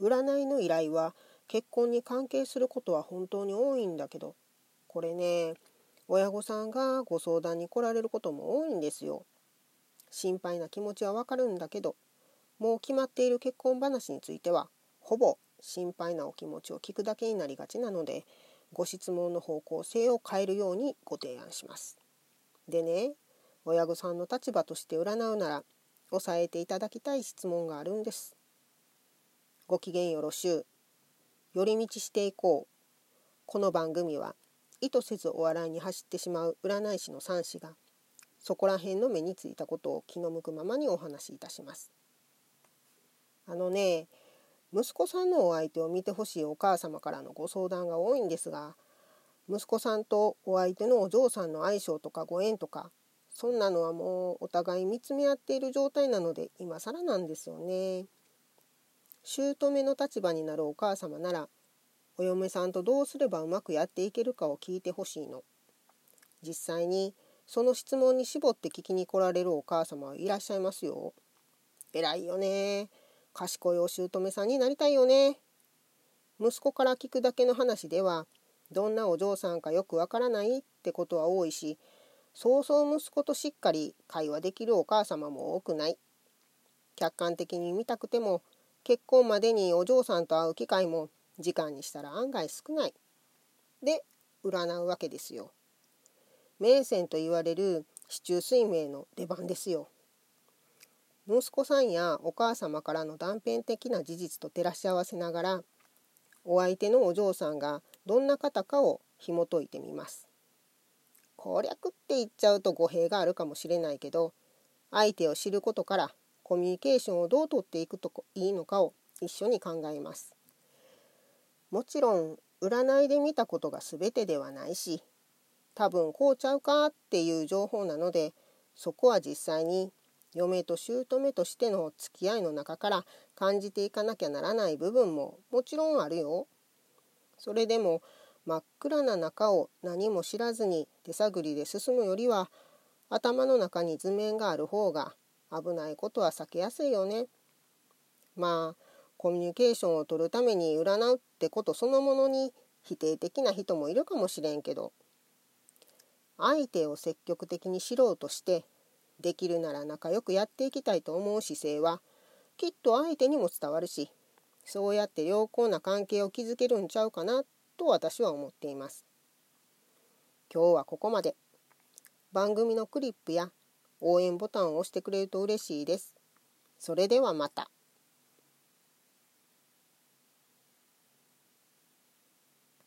占いの依頼は結婚に関係することは本当に多いんだけどこれね親御さんがご相談に来られることも多いんですよ。心配な気持ちはわかるんだけどもう決まっている結婚話についてはほぼ心配なお気持ちを聞くだけになりがちなのでご質問の方向性を変えるようにご提案します。でね親御さんの立場として占うなら押さえていただきたい質問があるんです。ご機嫌よろしゅう。寄り道していこう。この番組は意図せずお笑いに走ってしまう占い師の三子がそこら辺の目についたことを気の向くままにお話しいたします。あのね息子さんのお相手を見てほしいお母様からのご相談が多いんですが息子さんとお相手のお嬢さんの相性とかご縁とかそんなのはもうお互い見つめ合っている状態なので今更なんですよね。姑の立場になるお母様ならお嫁さんとどうすればうまくやっていけるかを聞いてほしいの。実際にその質問に絞って聞きに来られるお母様はいらっしゃいますよ。偉いよね。賢いお姑さんになりたいよね。息子から聞くだけの話ではどんなお嬢さんかよくわからないってことは多いしそうそう息子としっかり会話できるお母様も多くない。客観的に見たくても結婚までにお嬢さんと会う機会も時間にしたら案外少ない。で占うわけですよ。名線と言われる市中水明の出番ですよ。息子さんやお母様からの断片的な事実と照らし合わせながらお相手のお嬢さんがどんな方かを紐解いてみます。攻略って言っちゃうと語弊があるかもしれないけど相手を知ることからコミュニケーションをどうとっていくといいのかを一緒に考えます。もちろん占いで見たことが全てではないし多分こうちゃうかっていう情報なのでそこは実際に嫁と姑としての付き合いの中から感じていかなきゃならない部分ももちろんあるよ。それでも真っ暗な中を何も知らずに手探りで進むよりは頭の中に図面がある方が危ないことは避けやすいよね。まあコミュニケーションを取るために占うってことそのものに否定的な人もいるかもしれんけど相手を積極的に知ろうとしてできるなら仲良くやっていきたいと思う姿勢はきっと相手にも伝わるしそうやって良好な関係を築けるんちゃうかなと私は思っています。今日はここまで。番組のクリップや応援ボタンを押してくれると嬉しいです。それではまた。